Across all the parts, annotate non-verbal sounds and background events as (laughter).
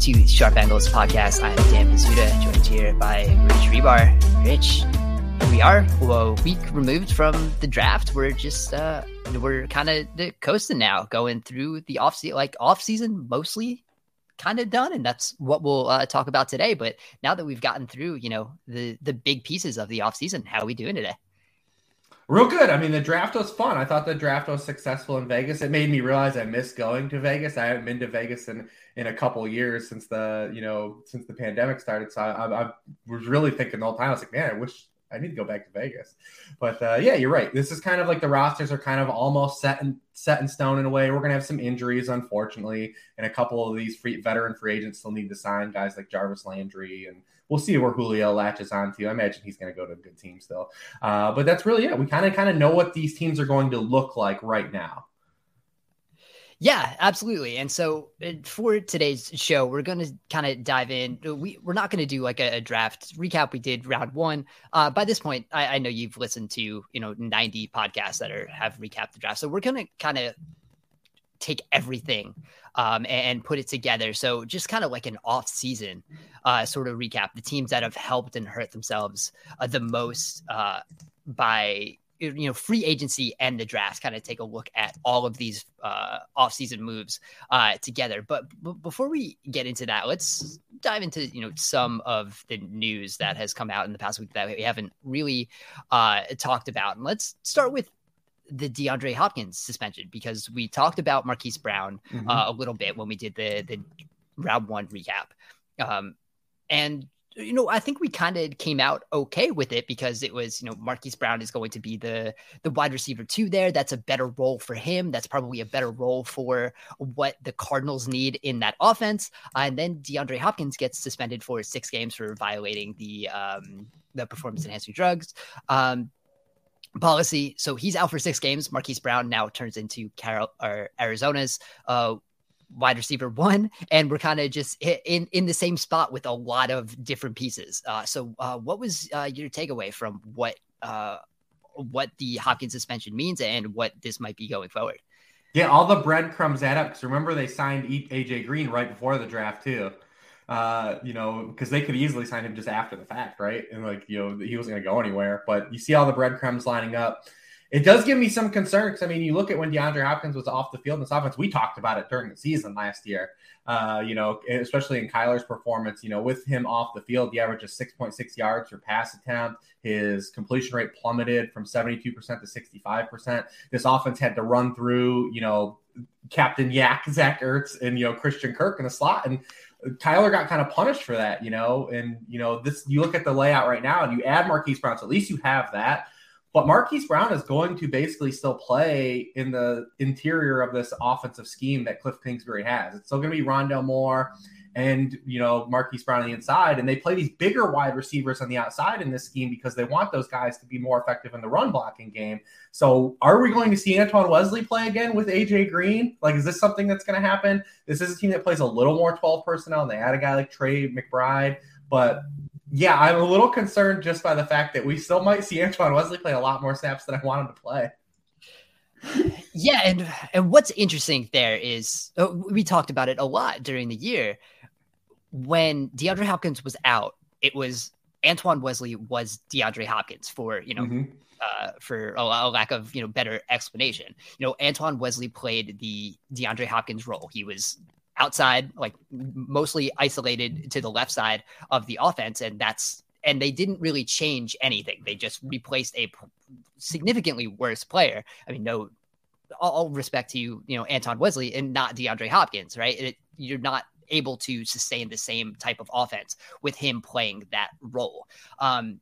to Sharp Angles podcast. I'm Dan Pizzuta, joined here by Rich Hribar. Rich, we are a week removed from the draft. We're just uh, we're kind of coasting now, going through the off season, like off season mostly kind of done, and that's what we'll uh, talk about today. But now that we've gotten through, you know, the the big pieces of the off season, how are we doing today? Real good. I mean, the draft was fun. I thought the draft was successful in Vegas. It made me realize I missed going to Vegas. I haven't been to Vegas in in a couple years since the you know since the pandemic started. So I, I, I was really thinking the whole time. I was like, man, I wish I need to go back to Vegas. But uh, yeah, you're right. This is kind of like the rosters are kind of almost set in set in stone in a way. We're gonna have some injuries, unfortunately, and a couple of these free veteran free agents still need to sign guys like Jarvis Landry, and we'll see where Julio latches onto. I imagine he's gonna go to a good team still. Uh, but that's really it. We kind of kind of know what these teams are going to look like right now. Yeah, absolutely. And so uh, for today's show, we're going to kind of dive in. Uh, we, we're not going to do like a, a, draft recap. We did round one. Uh, by this point, I, I, know you've listened to, you know, 90 podcasts that are have recapped the draft. So we're going to kind of take everything um, and, put it together. So just kind of like an off season uh, sort of recap, the teams that have helped and hurt themselves uh, the most uh, by you know free agency and the draft kind of take a look at all of these uh off-season moves uh together but, but before we get into that let's dive into you know some of the news that has come out in the past week that we haven't really uh talked about and let's start with the DeAndre Hopkins suspension because we talked about Marquise Brown mm-hmm. uh, a little bit when we did the the round one recap um and you know, I think we kind of came out okay with it because it was, you know, Marquise Brown is going to be the the wide receiver two there. That's a better role for him. That's probably a better role for what the Cardinals need in that offense. Uh, and then DeAndre Hopkins gets suspended for six games for violating the um, the performance enhancing drugs. Um, policy. So he's out for six games. Marquise Brown now turns into Carol or Arizona's uh, wide receiver one, and we're kind of just in in the same spot with a lot of different pieces. Uh, so, uh, what was uh, your takeaway from what uh, what the Hopkins suspension means and what this might be going forward? Yeah, all the breadcrumbs add up. Because remember, they signed AJ Green right before the draft too. Uh, you know, because they could easily sign him just after the fact, right? And like, you know, he wasn't going to go anywhere. But you see all the breadcrumbs lining up. It does give me some concern because I mean, you look at when DeAndre Hopkins was off the field in this offense. We talked about it during the season last year. Uh, you know, especially in Kyler's performance. You know, with him off the field, the average is six point six yards per pass attempt. His completion rate plummeted from seventy two percent to sixty five percent. This offense had to run through, you know, Captain Yak, Zach Ertz, and you know Christian Kirk in the slot, and Kyler got kind of punished for that, you know. And you know, this you look at the layout right now, and you add Marquise Brown, so at least you have that. But Marquise Brown is going to basically still play in the interior of this offensive scheme that Cliff Kingsbury has. It's still going to be Rondale Moore and you know Marquise Brown on the inside, and they play these bigger wide receivers on the outside in this scheme because they want those guys to be more effective in the run blocking game. So, are we going to see Antoine Wesley play again with AJ Green? Like, is this something that's going to happen? This is a team that plays a little more 12 personnel, and they add a guy like Trey McBride, but yeah, I'm a little concerned just by the fact that we still might see Antoine Wesley play a lot more snaps than I want him to play. Yeah, and and what's interesting there is uh, we talked about it a lot during the year when DeAndre Hopkins was out. It was Antoine Wesley was DeAndre Hopkins for you know mm-hmm. uh, for a, a, lack of you know better explanation. You know, Antoine Wesley played the DeAndre Hopkins role. He was outside, like mostly isolated to the left side of the offense, and that's and they didn't really change anything. They just replaced a significantly worse player. I mean, no, all, respect to you, you know, Anton Wesley and not DeAndre Hopkins, right? It, you're not able to sustain the same type of offense with him playing that role. Um,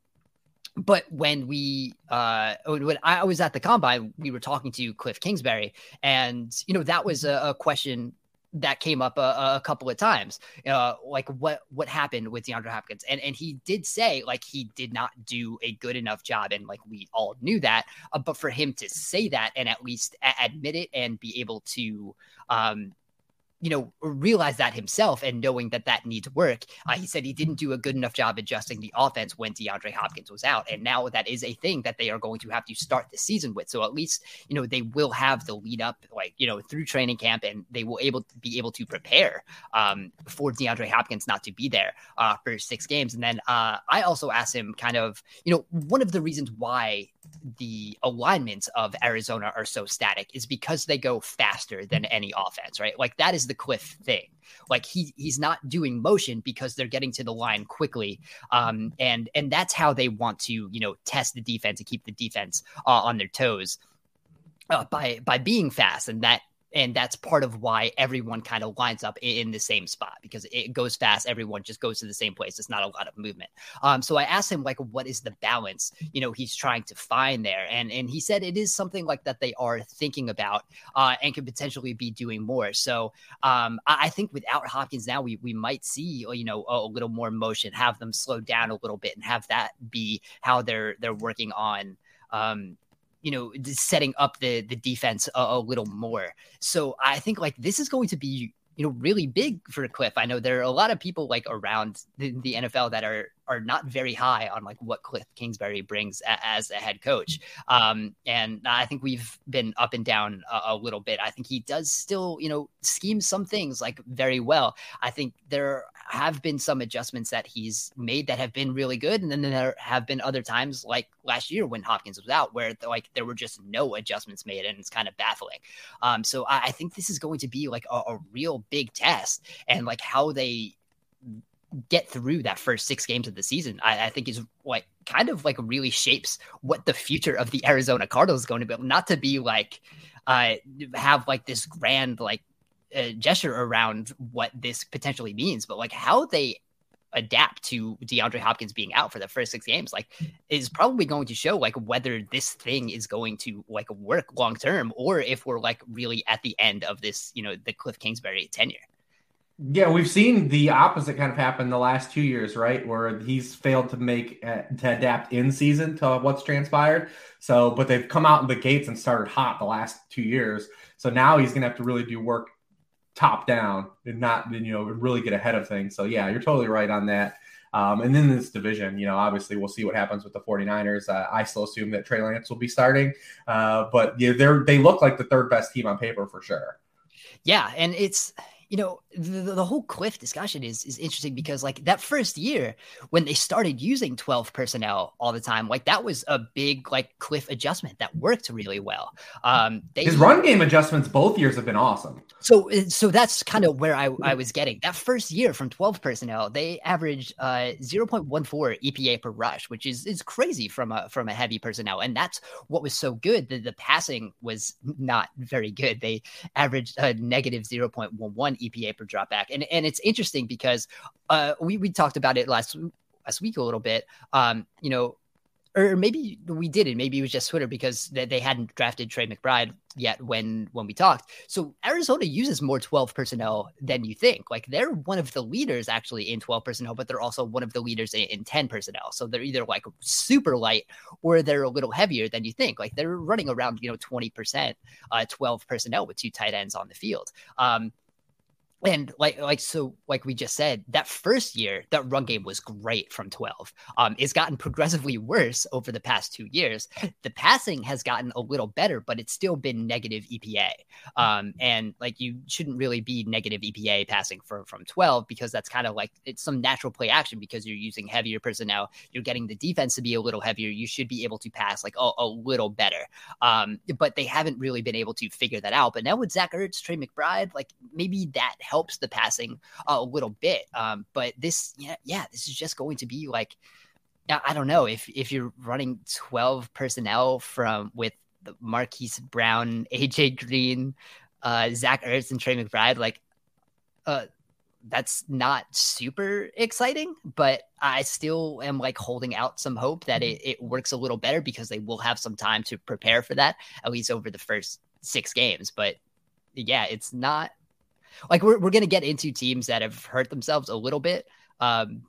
but when we uh when I was at the combine, we were talking to Cliff Kingsbury, and you know that was a, a question that came up a, a couple of times. Uh, like what what happened with DeAndre Hopkins, and and he did say like he did not do a good enough job, and like we all knew that. Uh, but for him to say that and at least admit it and be able to um, you know, realize that himself and knowing that that needs work. Uh, he said he didn't do a good enough job adjusting the offense when DeAndre Hopkins was out. And now that is a thing that they are going to have to start the season with. So at least, you know, they will have the lead up, like, you know, through training camp and they will able to be able to prepare um, for DeAndre Hopkins not to be there uh, for six games. And then uh, I also asked him kind of, you know, one of the reasons why the alignments of Arizona are so static is because they go faster than any offense, right? Like that is the Cliff thing. Like he he's not doing motion because they're getting to the line quickly, um, and and that's how they want to you know test the defense and keep the defense uh, on their toes. Uh, by by being fast, and that and that's part of why everyone kind of lines up in the same spot because it goes fast everyone just goes to the same place it's not a lot of movement. Um, so i asked him like what is the balance you know he's trying to find there? And and he said it is something like that they are thinking about uh, and could potentially be doing more. So um, I, I, think without hopkins now we we might see you know a, a little more motion have them slow down a little bit and have that be how they're they're working on um, you know setting up the the defense a, a, little more. So I think like this is going to be you know really big for Cliff. I know there are a lot of people like around the, the NFL that are are not very high on like what Cliff Kingsbury brings a, as a head coach. Um, and I think we've been up and down a, a, little bit. I think he does still, you know, scheme some things like very well. I think there have been some adjustments that he's made that have been really good. And then there have been other times like last year when Hopkins was out where like there were just no adjustments made and it's kind of baffling. Um, so I, I think this is going to be like a, a real big test and like how they get through that first six games of the season, I, I, think is what kind of like really shapes what the future of the Arizona Cardinals is going to be. Not to be like uh, have like this grand like uh, gesture around what this potentially means, but like how they adapt to DeAndre Hopkins being out for the first six games, like is probably going to show like whether this thing is going to like work long term or if we're like really at the end of this, you know, the Cliff Kingsbury tenure. Yeah, we've seen the opposite kind of happen the last two years, right? Where he's failed to make uh, to adapt in season to what's transpired. So, but they've come out in the gates and started hot the last two years. So now he's going to have to really do work top down and not, you know, really get ahead of things. So, yeah, you're totally right on that. Um, and then this division, you know, obviously we'll see what happens with the 49ers. Uh, I still assume that Trey Lance will be starting, uh, but yeah, they're they look like the third best team on paper for sure. Yeah, and it's you know the, the whole cliff discussion is is interesting because like that first year when they started using 12 personnel all the time like that was a big like cliff adjustment that worked really well. Um they, his run game adjustments both years have been awesome. So so that's kind of where i i was getting. That first year from 12 personnel they averaged uh 0.14 epa per rush which is is crazy from a from a heavy personnel. And that's what was so good the, the passing was not very good. They averaged a negative 0.11 EPA per dropback. And and it's interesting because uh, we we talked about it last last week a little bit. Um, you know, or maybe we didn't. Maybe it was just Twitter because they, they hadn't drafted Trey McBride yet when when we talked. So Arizona uses more 12 personnel than you think. Like they're one of the leaders actually in 12 personnel, but they're also one of the leaders in, in 10 personnel. So they're either like super light or they're a little heavier than you think. Like they're running around you know 20 percent, uh, 12 personnel with two tight ends on the field. Um, and like like so like we just said that first year that run game was great from 12 um it's gotten progressively worse over the past two years. The passing has gotten a little better but it's still been negative epa um and like you shouldn't really be negative epa passing for from 12 because that's kind of like it's some natural play action because you're using heavier personnel. You're getting the defense to be a little heavier. You should be able to pass like a, a little better. Um but they haven't really been able to figure that out. But now with zach ertz trey mcbride like maybe that helps the passing a little bit. Um, but this, yeah, yeah, this is just going to be like, I don't know if if you're running 12 personnel from with Marquise Brown, (laughs) AJ Green, uh, Zach Ertz, and Trey McBride, like, uh, that's not super exciting, but I still am like holding out some hope that it, it works a little better because they will have some time to prepare for that, at least over the first six games. But yeah, it's not like we're, we're going to get into teams that have hurt themselves a little bit. Um,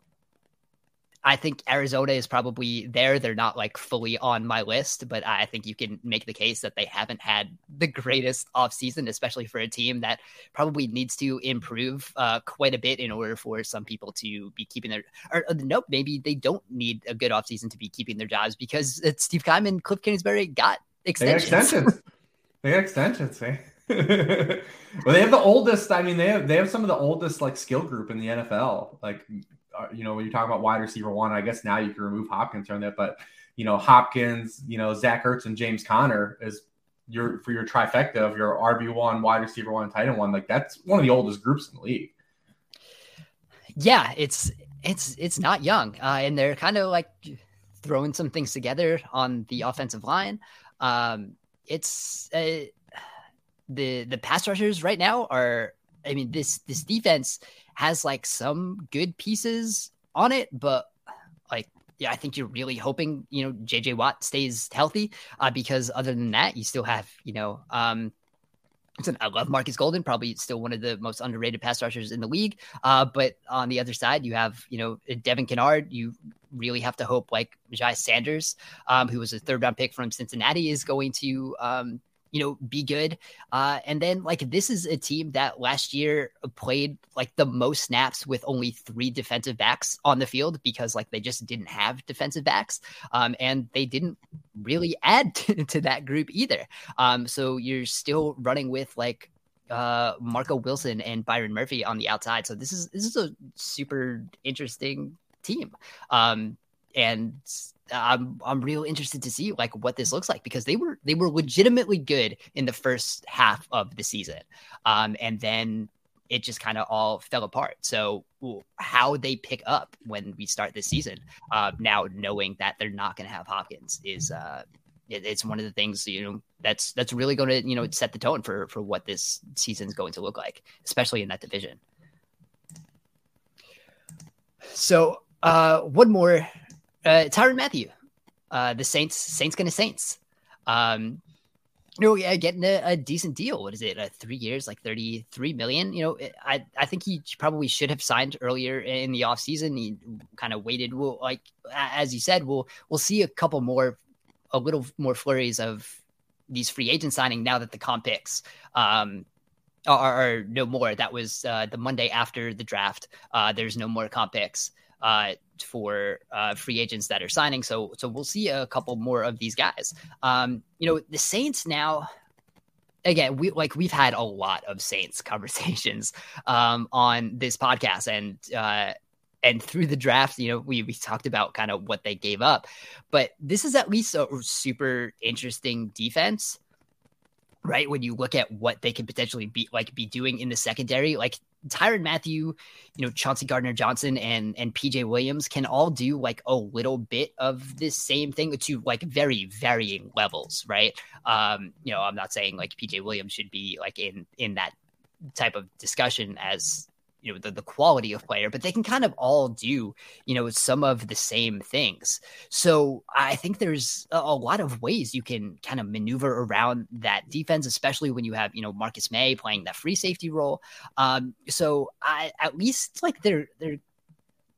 I think Arizona is probably there. They're not like fully on my list, but I think you can make the case that they haven't had the greatest offseason, especially for a team that probably needs to improve uh, quite a bit in order for some people to be keeping their. Or, or nope, maybe they don't need a good offseason to be keeping their jobs because it's Steve Keim, Cliff Kingsbury got extensions. They got extensions. (laughs) they got extensions. Eh? (laughs) well, they have the oldest. I mean, they have they have some of the oldest like skill group in the NFL. Like uh, you know, when you're talking about wide receiver one, I guess now you can remove Hopkins from that, but you know, Hopkins, you know, Zach Ertz and James Conner is your for your trifecta of your RB one, wide receiver one, tight end one. Like that's one of the oldest groups in the league. Yeah, it's it's it's not young, uh, and they're kind of like throwing some things together on the offensive line. Um, it's uh, the the pass rushers right now are. I mean, this this defense has like some good pieces on it, but like yeah, I think you're really hoping you know JJ Watt stays healthy uh, because other than that, you still have you know um, I love Marcus Golden, probably still one of the most underrated pass rushers in the league. Uh, but on the other side, you have, you know, Devin Kennard. You really have to hope like Jai Sanders, um, who was a third round pick from Cincinnati, is going to um, you know, be good. Uh, and then like this is a team that last year played like the most snaps with only three defensive backs on the field because like they just didn't have defensive backs. Um, and they didn't really add (laughs) to, to that group either. Um, so you're still running with like uh Marco Wilson and Byron Murphy on the outside. So this is this is a super interesting team. Um and I'm I'm real interested to see like what this looks like because they were they were legitimately good in the first half of the season, um, and then it just kind of all fell apart. So how they pick up when we start this season, uh, now knowing that they're not going to have Hopkins is uh, it, it's one of the things you know that's that's really going to you know set the tone for for what this season is going to look like, especially in that division. So uh, one more uh, Tyrann Mathieu, uh, the Saints, Saints gonna Saints. Um, you know, yeah, getting a, a, decent deal. What is it? Uh, three years, like 33 million. You know, I, I think he probably should have signed earlier in the offseason. He kind of waited. We'll like, as you said, we'll, we'll see a couple more, a little more flurries of these free agent signing now that the comp picks, um, are, are no more. That was, uh, the Monday after the draft. Uh, there's no more comp picks uh, for uh, free agents that are signing. So so we'll see a couple more of these guys. Um, you know, the Saints now. Again, we like we've had a lot of Saints (laughs) conversations um, on this podcast, and uh, and through the draft, you know, we we talked about kind of what they gave up, but this is at least a super interesting defense right? When you look at what they could potentially be like be doing in the secondary, like Tyrann Mathieu, you know, Chauncey Gardner Johnson and and PJ Williams can all do like a little bit of this same thing to like very varying levels, right? Um, you know, I'm not saying like PJ Williams should be like in in that type of discussion as you know the, the quality of player but they can kind of all do you know some of the same things so i think there's a, a, lot of ways you can kind of maneuver around that defense especially when you have you know marcus maye playing that free safety role um so i at least like they're they're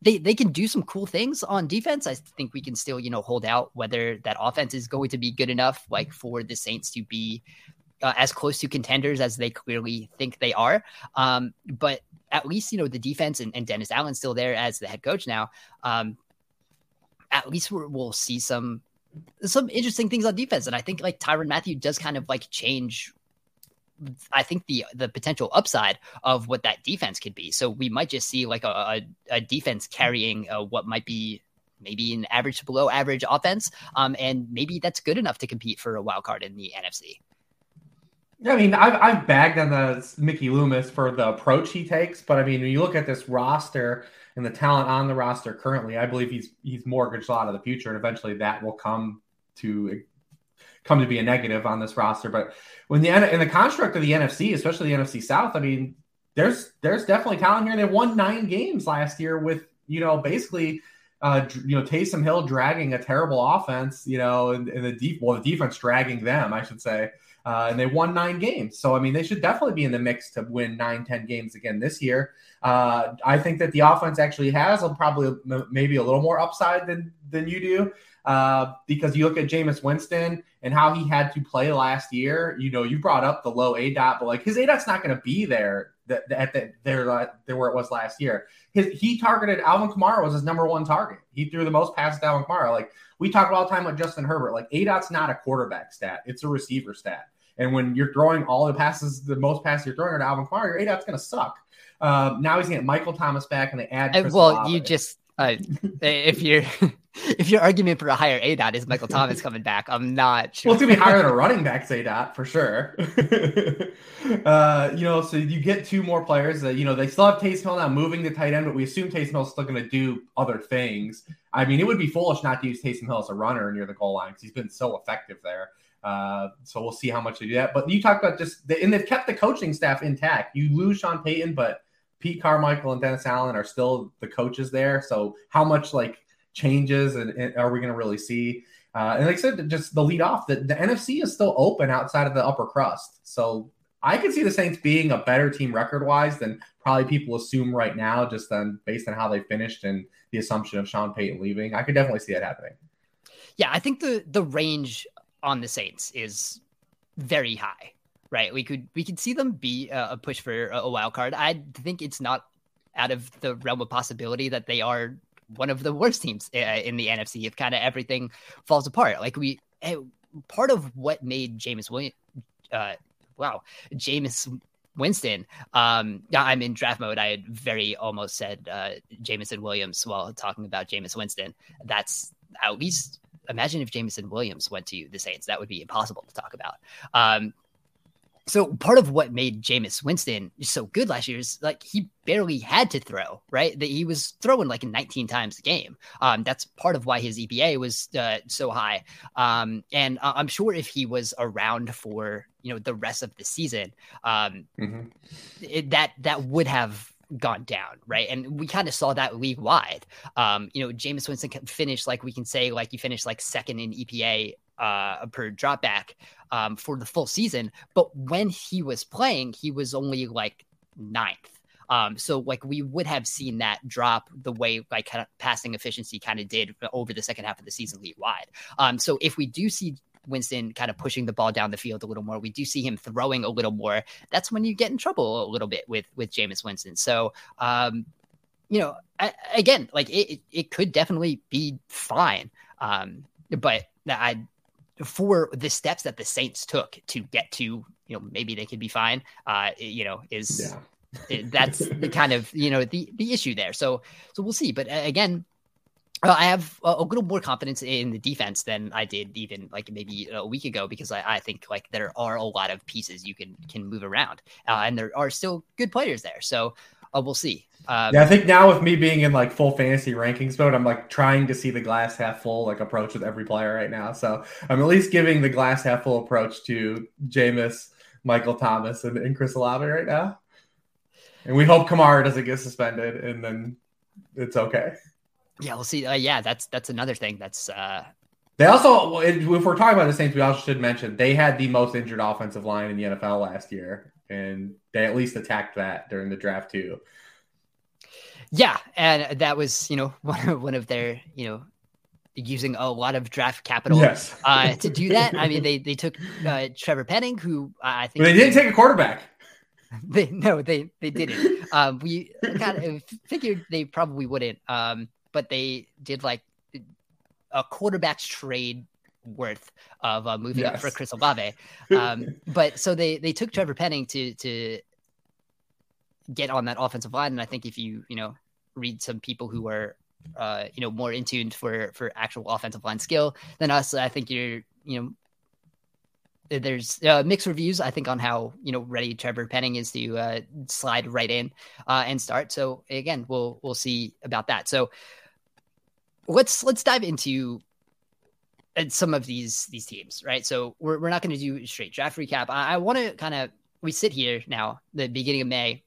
they, they can do some cool things on defense. I think we can still, you know, hold out whether that offense is going to be good enough, like for the Saints to be uh, as close to contenders as they clearly think they are. Um, but at least you know the defense and, and Dennis Allen still there as the head coach now. Um, at least we will see some some interesting things on defense, and I think like Tyrann Mathieu does kind of like change. I think the the potential upside of what that defense could be. So we might just see like a, a, a defense carrying uh, what might be maybe an average to below average offense, um, and maybe that's good enough to compete for a wild card in the NFC. I mean, I've, I've bagged on the Mickey Loomis for the approach he takes, but I mean, when you look at this roster and the talent on the roster currently, I believe he's he's mortgaged a lot of the future, and eventually that will come to come to be a negative on this roster. But when the in the construct of the NFC, especially the NFC South, I mean, there's there's definitely talent here. They won nine games last year with you know basically uh, you know, Taysom Hill dragging a terrible offense, you know, and, and the deep, well, the defense dragging them, I should say. Uh, and they won nine games. So I mean, they should definitely be in the mix to win nine, ten games again this year. Uh, I think that the offense actually has a, probably maybe a little more upside than than you do. Uh, because you look at Jameis Winston and how he had to play last year. You know, you brought up the low A dot, but like his A dot's not going to be there that at the, there, uh, there where it was last year. His he targeted Alvin Kamara was his number one target. He threw the most passes to Alvin Kamara. Like we talk all the time with Justin Herbert. Like A dot's not a quarterback stat; it's a receiver stat. And when you're throwing all the passes, the most passes you're throwing at Alvin Kamara, your A dot's going to suck. Uh, now he's getting Michael Thomas back, and they add. Chris well, Olave. you just uh, (laughs) if you're if your argument for a higher A dot is Michael Thomas (laughs) coming back, I'm not sure. Well, it's gonna be higher than a (laughs) running back A dot for sure. (laughs) uh, you know, so you get two more players. That you know, they still have Taysom Hill now moving to tight end, but we assume Taysom Hill's still going to do other things. I mean, it would be foolish not to use Taysom Hill as a runner near the goal line because he's been so effective there. Uh, so we'll see how much they do that. But you talk about just, the, and they've kept the coaching staff intact. You lose Sean Payton, but Pete Carmichael and Dennis Allen are still the coaches there. So how much like changes and, and are we going to really see? Uh, and like I said, just the lead off, the, the NFC is still open outside of the upper crust. So I could see the Saints being a better team record wise than probably people assume right now, just then based on how they finished and the assumption of Sean Payton leaving. I could definitely see that happening. Yeah, I think the the range on the Saints is very high. Right, we could we could see them be a, push for a wild card. I think it's not out of the realm of possibility that they are one of the worst teams uh, in the NFC if kind of everything falls apart. Like we, eh, part of what made James Williams, uh, wow, James Winston. Um, I'm in draft mode. I had very almost said uh, Jameson Williams while talking about Jameis Winston. That's at least imagine if Jameson Williams went to the Saints. That would be impossible to talk about. Um, so part of what made Jameis Winston so good last year is like he barely had to throw, right? That he was throwing like 19 times a game. Um, that's part of why his EPA was uh, so high. Um, and I'm sure if he was around for you know the rest of the season, um, mm-hmm. it, that that would have gone down, right? And we kind of saw that league wide. Um, you know, Jameis Winston finished like we can say like he finished like second in EPA uh, per dropback um, for the full season. But when he was playing, he was only like ninth. Um, so like we would have seen that drop the way like kind of passing efficiency kind of did over the second half of the season league wide. Um, so if we do see Winston kind of pushing the ball down the field a little more, we do see him throwing a little more. That's when you get in trouble a little bit with with Jameis Winston. So um, you know, I, again, like it, it could definitely be fine. Um, but I for the steps that the Saints took to get to, you know, maybe they could be fine. Uh, you know, is yeah. that's the (laughs) kind of you know the the issue there. So so we'll see. But uh, again, I have a, a, little more confidence in the defense than I did even like maybe a week ago because I, I think like there are a lot of pieces you can can move around, uh, and there are still good players there. So uh, we'll see. Um, yeah, I think now with me being in like full fantasy rankings mode, I'm like trying to see the glass half full like approach with every player right now. So I'm at least giving the glass half full approach to Jameis, Michael Thomas, and, and Chris Olave right now. And we hope Kamara doesn't get suspended, and then it's okay. Yeah, we'll see. Uh, yeah, that's that's another thing. That's uh, they also, if we're talking about the Saints, we also should mention they had the most injured offensive line in the NFL last year, and they at least attacked that during the draft too. Yeah, and that was you know (laughs) one of, one of their you know using a lot of draft capital yes. uh, to do that. I mean, they they took uh, Trevor Penning, who I think but they didn't take a quarterback. (laughs) They no, they they didn't. um, we kind of figured they probably wouldn't. Um, but they did like a quarterback's trade worth of uh, moving yes. up for Chris Olave. Um, (laughs) but so they they took Trevor Penning to to get on that offensive line. And I think if you, you know, read some people who are, uh, you know, more in tuned for, for actual offensive line skill than us, I think you're, you know, there's uh, mixed reviews, I think, on how you know ready Trevor Penning is to uh, slide right in uh, and start. So again, we'll we'll see about that. So let's let's dive into uh, some of these these teams, right? So we're we're not going to do straight draft recap. I, I want to kind of we sit here now, the beginning of May,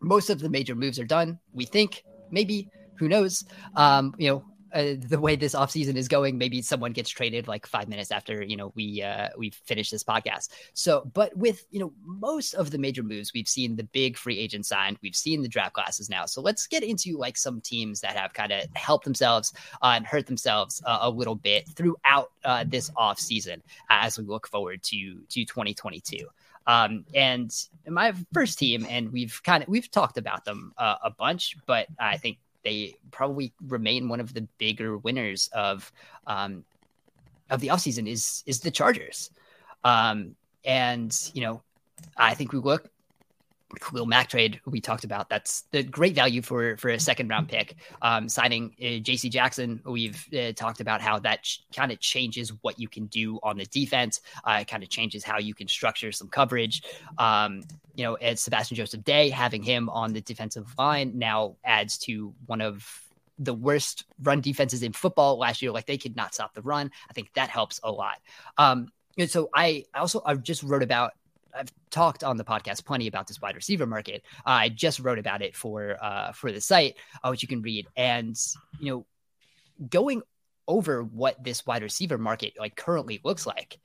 most of the major moves are done. We think maybe who knows? Um, you know, uh, the way this offseason is going, maybe someone gets traded like five minutes after you know we uh, we finish this podcast. So, but with you know most of the major moves, we've seen the big free agent signed, we've seen the draft classes now. So let's get into like some teams that have kind of helped themselves uh, and hurt themselves uh, a little bit throughout uh, this offseason as we look forward to to 2022. Um, and my first team, and we've kind of we've talked about them uh, a bunch, but I think they probably remain one of the bigger winners of um, of the offseason is is the Chargers. Um, and you know, I think we look Khalil Mack trade we talked about. That's the great value for for a second round pick. Um, signing uh, J.C. Jackson, we've uh, talked about how that ch- kind of changes what you can do on the defense. Uh, kind of changes how you can structure some coverage. Um, you know, as Sebastian Joseph Day, having him on the defensive line now adds to one of the worst run defenses in football last year. Like they could not stop the run. I think that helps a lot. Um, and so I also I just wrote about I've talked on the podcast plenty about this wide receiver market. I just wrote about it for uh, for the site, uh, which you can read. And you know, going over what this wide receiver market like currently looks like,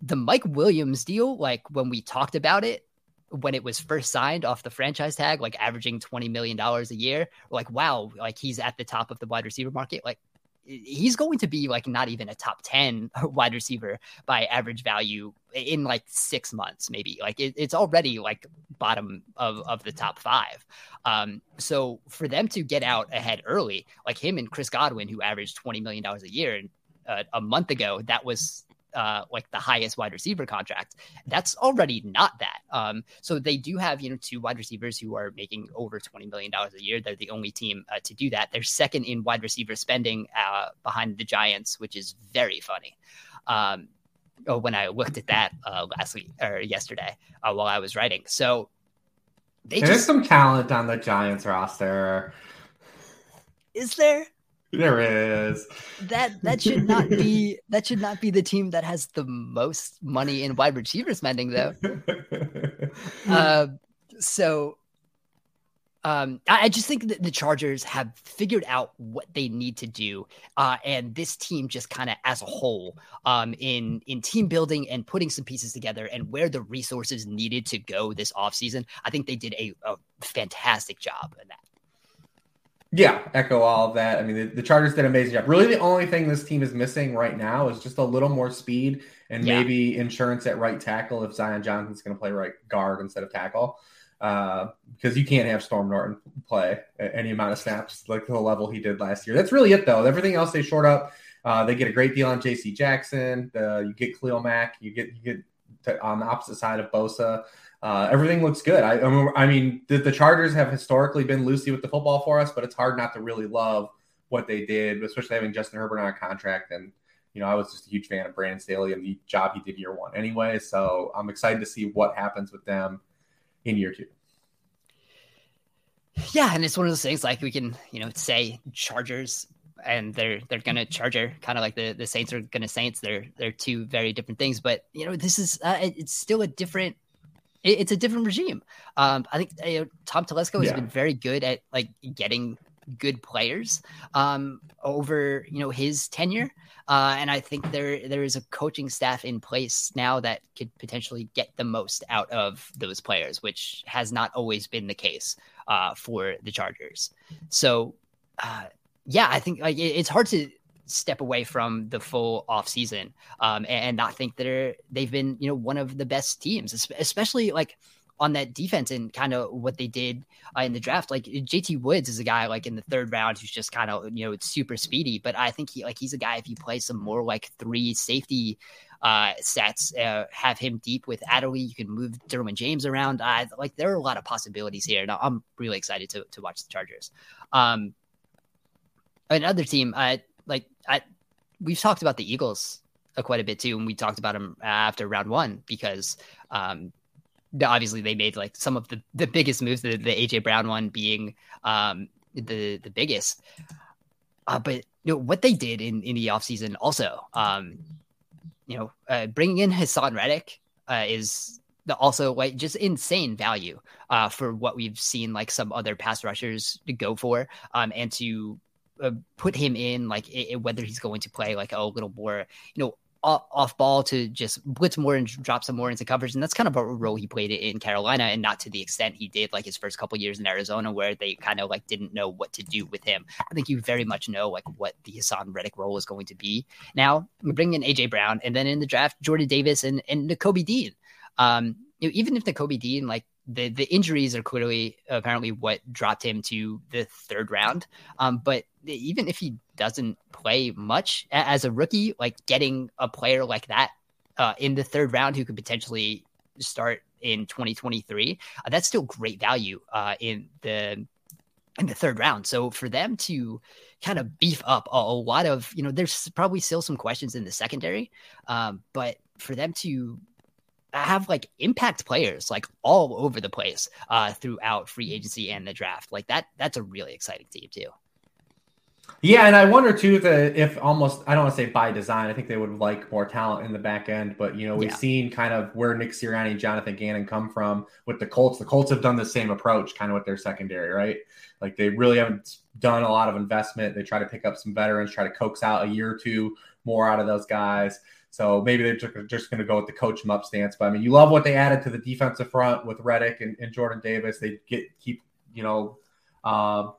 the Mike Williams deal, like when we talked about it when it was first signed off the franchise tag, like averaging twenty million dollars a year, like wow, like he's at the top of the wide receiver market. Like he's going to be like not even a top 10 (laughs) wide receiver by average value in like six months maybe. Like it, it's already like bottom of, of the top five. Um, so for them to get out ahead early like him and chris godwin who averaged 20 million dollars a year uh, a month ago that was uh, like the highest wide receiver contract. That's already not that. Um, so they do have you know two wide receivers who are making over twenty million dollars a year. They're the only team uh, to do that. They're second in wide receiver spending uh, behind the Giants, which is very funny. Um, oh, when I looked at that uh, last week or yesterday uh, while I was writing, so they there's just, some talent on the Giants roster. Is there? There is. That that should not be that should not be the team that has the most money in wide receiver spending though. (laughs) uh, so um, I, I, just think that the Chargers have figured out what they need to do, uh, and this team just kind of as a whole, um, in in team building and putting some pieces together, and where the resources needed to go this offseason, I think they did a, a fantastic job in that. Yeah, echo all of that. I mean, the, the, Chargers did an amazing job. Really, the only thing this team is missing right now is just a little more speed and yeah. maybe insurance at right tackle if Zion Johnson's going to play right guard instead of tackle. Uh, because you can't have Storm Norton play any amount of snaps like the level he did last year. That's really it, though. Everything else they short up. Uh, they get a great deal on J.C. Jackson. Uh, you get Khalil Mack. You get you get to, on the opposite side of Bosa uh, everything looks good. I, I mean, the, the, Chargers have historically been loosey with the football for us, but it's hard not to really love what they did, especially having Justin Herbert on a contract. And, you know, I was just a huge fan of Brandon Staley and the job he did year one anyway. So I'm excited to see what happens with them in year two. Yeah, and it's one of those things like we can, you know, say Chargers and they're they're gonna Charger, kind of like the the Saints are gonna Saints. They're they're two very different things, but you know, this is uh, it's still a different it, it's a different regime. Um, I think you know, Tom Telesco has yeah. been very good at like getting good players um, over you know his tenure, uh, and I think there there is a coaching staff in place now that could potentially get the most out of those players, which has not always been the case uh, for the Chargers. So, uh, yeah, I think like it, it's hard to step away from the full off season um, and, and, not think that are, they've been you know one of the best teams, especially like on that defense and kind of what they did uh, in the draft. Like JT Woods is a guy like in the third round who's just kind of you know it's super speedy, but I think he like he's a guy if you play some more like three safety uh, sets, uh, have him deep with Adderley. You can move Derwin James around. Uh, like there are a lot of possibilities here. Now I'm really excited to to watch the Chargers. Um, another team, uh, like I, we've talked about the Eagles uh, quite a bit too, and we talked about them after round one because um, obviously they made like some of the, the biggest moves, the, the AJ Brown one being um, the the biggest. Uh, but you know what they did in in the offseason also, um, you know, uh, bringing in Haason Reddick uh, is the also like just insane value uh, for what we've seen like some other pass rushers to go for um, and to uh, put him in like it, whether he's going to play like a little more, you know, off ball to just blitz more and drop some more into coverage. And that's kind of a role he played in Carolina and not to the extent he did like his first couple years in Arizona where they kind of like didn't know what to do with him. I think you very much know like what the Haason Reddick role is going to be. Now we bring in AJ Brown and then in the draft, Jordan Davis and, and Nakobe Dean. Um, you know, even if Nakobe Dean like the the injuries are clearly apparently what dropped him to the third round. Um, but even if he doesn't play much as a rookie, like getting a player like that uh, in the third round who could potentially start in 2023, uh, that's still great value uh, in the in the third round. So for them to kind of beef up a, a lot of, you know, there's probably still some questions in the secondary, um, but for them to have like impact players like all over the place uh, throughout free agency and the draft. Like that, that's a really exciting team too. Yeah, and I wonder too that if almost I don't want to say by design, I think they would like more talent in the back end. But you know, we've yeah. seen kind of where Nick Sirianni, and Jonathan Gannon come from with the Colts. The Colts have done the same approach, kind of with their secondary, right? Like they really haven't done a lot of investment. They try to pick up some veterans, try to coax out a year or two more out of those guys. So maybe they're just going to go with the coach them up stance. But I mean, you love what they added to the defensive front with Reddick and, and Jordan Davis. They get keep you know uh,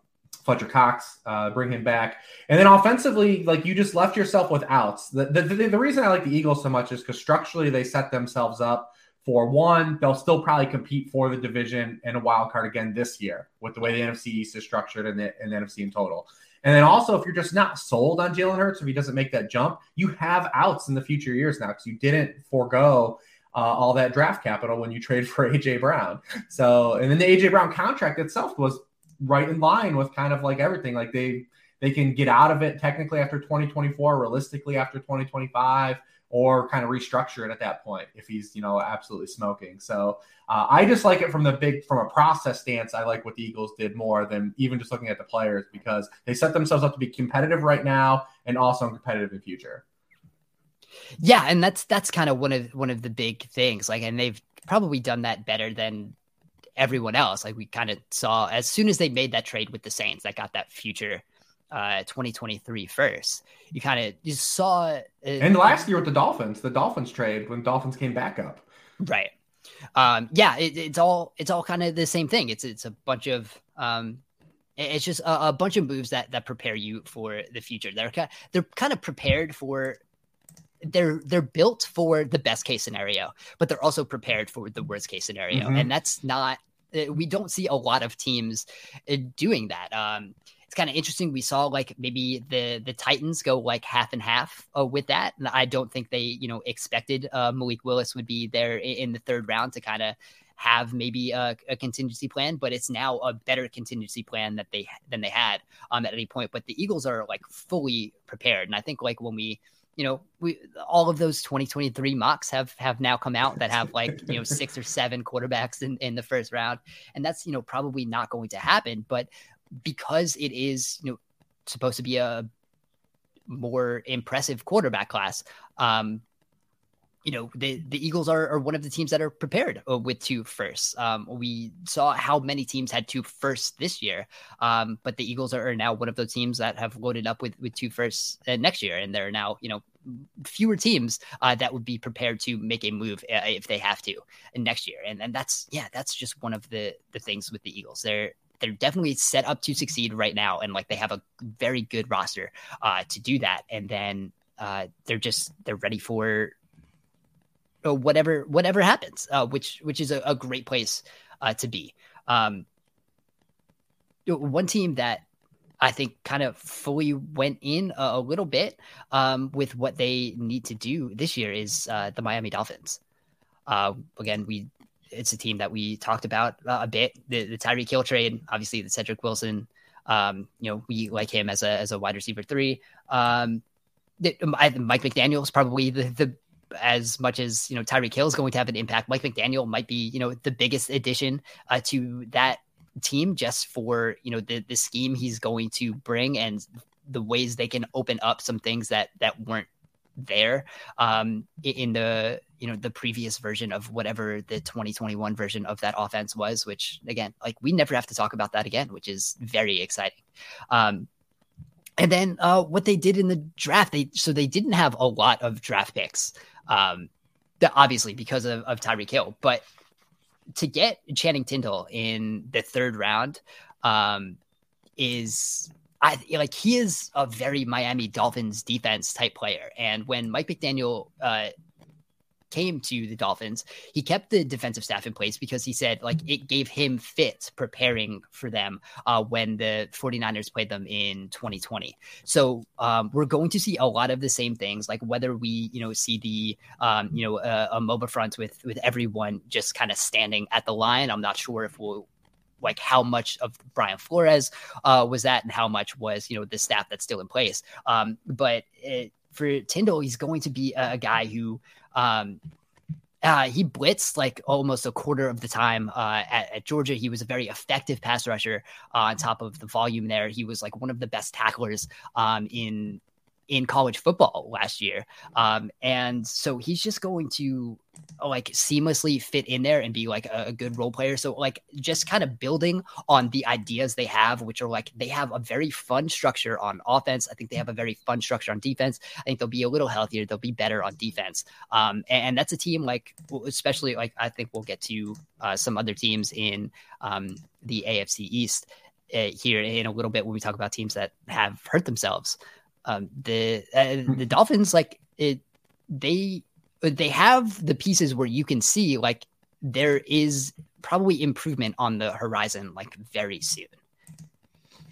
Fletcher Cox, uh, bring him back, and then offensively, like you just left yourself with outs. The the, the, the reason I like the Eagles so much is because structurally they set themselves up for one. They'll still probably compete for the division and a wild card again this year with the way the NFC East is structured and the, and the NFC in total. And then also, if you're just not sold on Jalen Hurts, if he doesn't make that jump, you have outs in the future years now because you didn't forego uh, all that draft capital when you trade (laughs) for AJ Brown. So, and then the AJ Brown contract itself was right in line with kind of like everything. Like they they can get out of it technically after 2024, realistically after 2025 or kind of restructure it at that point if he's you know absolutely smoking. So uh, I just like it from the big from a process stance. I like what the Eagles did more than even just looking at the players because they set themselves up to be competitive right now and also competitive in future. Yeah, and that's that's kind of one of one of the big things. Like, and they've probably done that better than everyone else. Like we kind of saw as soon as they made that trade with the Saints, that got that future uh, 2023 first. You kind of you saw uh, and last year with the Dolphins, the Dolphins trade when Dolphins came back up. Right. Um, yeah, it, it's all it's all kind of the same thing. It's it's a bunch of um, it's just a, a, bunch of moves that that prepare you for the future. They're kind of, they're kind of prepared for they're they're built for the best case scenario, but they're also prepared for the worst case scenario, mm-hmm. and that's not uh, we don't see a lot of teams uh, doing that. Um, it's kind of interesting. We saw like maybe the the Titans go like half and half uh, with that, and I don't think they you know expected uh, Malik Willis would be there in, in the third round to kind of have maybe a, a, contingency plan, but it's now a better contingency plan that they than they had um, at any point. But the Eagles are like fully prepared, and I think like when we you know, we all of those 2023 mocks have have now come out that have like you know six or seven quarterbacks in in the first round, and that's you know probably not going to happen. But because it is, you know, supposed to be a more impressive quarterback class. Um, you know, the, the Eagles are, are one of the teams that are prepared uh, with two firsts. Um, we saw how many teams had two firsts this year, um, but the Eagles are, now one of those teams that have loaded up with, with two firsts uh, next year. And there are now, you know, fewer teams uh, that would be prepared to make a move uh, if they have to next year. And, and that's, yeah, that's just one of the, the things with the Eagles. They're, they're definitely set up to succeed right now, and like they have a very good roster uh, to do that. And then uh, they're just they're ready for uh, whatever whatever happens, uh, which which is a, a great place uh, to be. Um, one team that I think kind of fully went in a, a little bit um, with what they need to do this year is uh, the Miami Dolphins. Uh, again, we it's a team that we talked about uh, a bit. The, the Tyreek Hill trade, obviously the Cedric Wilson. Um, you know, we like him as a as a wide receiver three. Um, Mike McDaniel is probably the the as much as you know Tyreek Hill is going to have an impact. Mike McDaniel might be you know the biggest addition uh, to that team just for you know the the scheme he's going to bring and the ways they can open up some things that that weren't there um, in the you know the previous version of whatever the 2021 version of that offense was which again like we never have to talk about that again which is very exciting. Um, and then uh, what they did in the draft, they so they didn't have a lot of draft picks, um, that obviously because of, of Tyreek Hill, but to get Channing Tindall in the third round um, is I like he is a very Miami Dolphins defense type player, and when Mike McDaniel uh, came to the Dolphins, he kept the defensive staff in place because he said like it gave him fit preparing for them uh, when the 49ers played them in 2020. So um, we're going to see a lot of the same things, like whether we, you know, see the, um, you know, uh, amoeba front with with everyone just kind of standing at the line. I'm not sure if we'll like how much of Brian Flores uh, was that and how much was you know the staff that's still in place. Um, but it, for Tindall, he's going to be a, a guy who um, uh, he blitzed like almost a quarter of the time uh, at, at, Georgia. He was a very effective pass rusher uh, on top of the volume there. He was like one of the best tacklers um, in in college football last year. Um, and so he's just going to like seamlessly fit in there and be like a, a, good role player. So like just kind of building on the ideas they have, which are like they have a very fun structure on offense. I think they have a very fun structure on defense. I think they'll be a little healthier. They'll be better on defense. Um, and, and, that's a team like, especially like I think we'll get to uh, some other teams in um, the AFC East. Uh, here in a little bit when we talk about teams that have hurt themselves um, the uh, the Dolphins like it they they have the pieces where you can see like there is probably improvement on the horizon like very soon.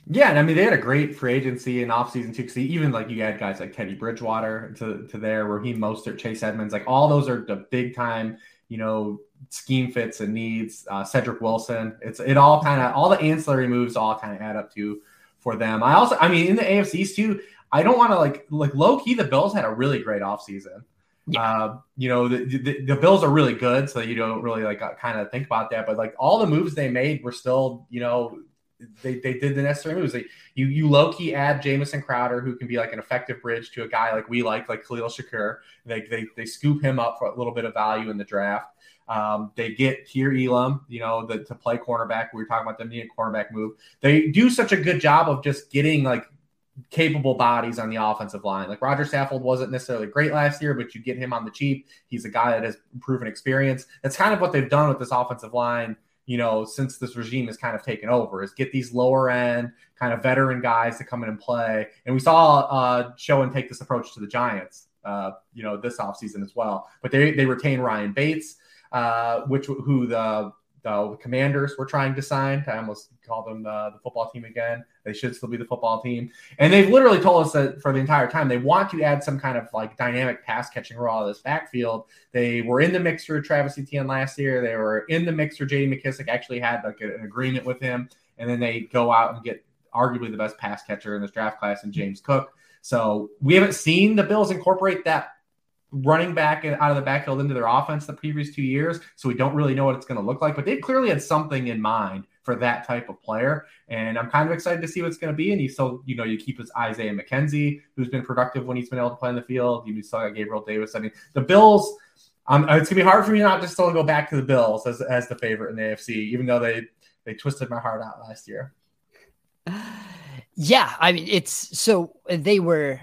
Yeah, and I mean they had a great free agency and offseason too. Because even like you had guys like Teddy Bridgewater to, to there, Raheem Mostert, Chase Edmonds, like all those are the big time, you know, scheme fits and needs. Uh, Cedric Wilson, it's it all kind of all the ancillary moves all kind of add up to for them. I also, I mean, in the AFCs too, I don't want to like like low key. The Bills had a really great offseason. Yeah. Uh, you know, the, the, the, Bills are really good, so you don't really like uh, kind of think about that. But like all the moves they made were still, you know, they, they did the necessary moves. They, you you low key add Jamison Crowder, who can be like an effective bridge to a guy like we like, like Khalil Shakir. They, they they scoop him up for a little bit of value in the draft. Um, they get Kaiir Elam, you know, the, to play cornerback. We were talking about them needing a cornerback move. They do such a good job of just getting like capable bodies on the offensive line. Like Roger Saffold wasn't necessarily great last year, but you get him on the cheap. He's a guy that has proven experience. That's kind of what they've done with this offensive line, you know, since this regime has kind of taken over, is get these lower end kind of veteran guys to come in and play. And we saw uh, Schoen take this approach to the Giants, uh, you know, this offseason as well. But they they retain Ryan Bates, uh, which who the the commanders were trying to sign. I almost called them the, the, football team again. They should still be the football team. And they've literally told us that for the entire time they want to add some kind of like dynamic pass catching role out this backfield. They were in the mix for Travis Etienne last year. They were in the mix for JD McKissic, actually had like an agreement with him. And then they go out and get arguably the best pass catcher in this draft class in James Cook. So we haven't seen the Bills incorporate that running back out of the backfield into their offense the previous two years. So we don't really know what it's going to look like, but they clearly had something in mind for that type of player. And I'm kind of excited to see what's going to be. And you still, you know, you keep his Isaiah McKenzie, who's been productive when he's been able to play in the field. You still got Gabriel Davis. I mean, the Bills, um, it's to be hard for me not to still go back to the Bills as, as the favorite in the AFC, even though they, they twisted my heart out last year. Yeah. I mean, it's so they were,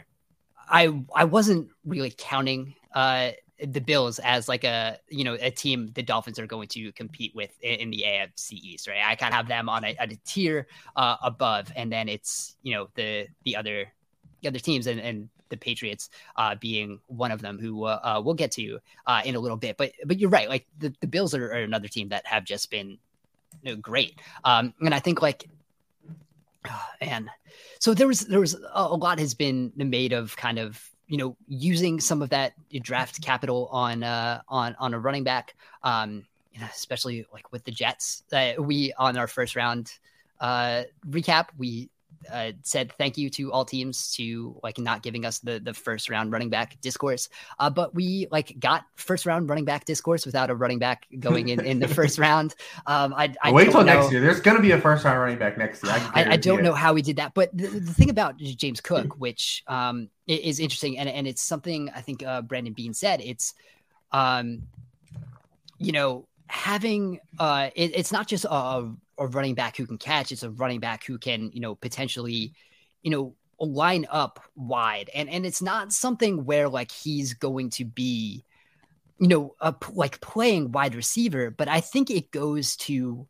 I, I wasn't really counting uh, the Bills as like a you know a team the Dolphins are going to compete with in, in the AFC East, right? I kind of have them on a, a tier uh, above, and then it's you know the the other the other teams and, and the Patriots uh, being one of them who uh, uh, we'll get to uh, in a little bit. But but you're right, like the, the Bills are, are another team that have just been you know, great, um, and I think like (sighs) and so there was there was a, a lot has been made of kind of you know, using some of that draft capital on uh, on on a running back, um, especially like with the Jets. Uh, we on our first round uh, recap, we uh, said thank you to all teams to like not giving us the the first round running back discourse. Uh, but we like got first round running back discourse without a running back going in in the (laughs) first round. Um, I, I wait till know. next year. There's going to be a first round running back next year. I, I, I don't know how we did that, but the, the thing about James Cook, which um, is interesting, and and it's something I think uh, Brandon Bean said. It's um, you know having uh, it, it's not just a, a running back who can catch; it's a running back who can, you know, potentially, you know, line up wide, and and it's not something where like he's going to be, you know, a, like playing wide receiver, but I think it goes to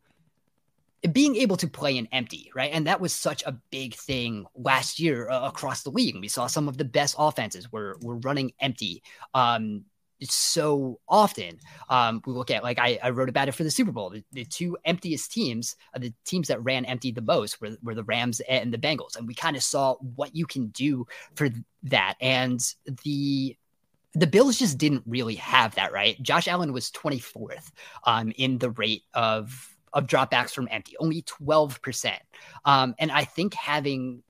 being able to play an empty, right? And that was such a big thing last year uh, across the league. We saw some of the best offenses were were running empty. Um, so often. Um, we look at like I, I, wrote about it for the Super Bowl. The, the two emptiest teams, the teams that ran empty the most, were, were the Rams and the Bengals, and we kind of saw what you can do for that. And the the Bills just didn't really have that, right? Josh Allen was 24th um, in the rate of of dropbacks from empty, only 12%. Um, and I think having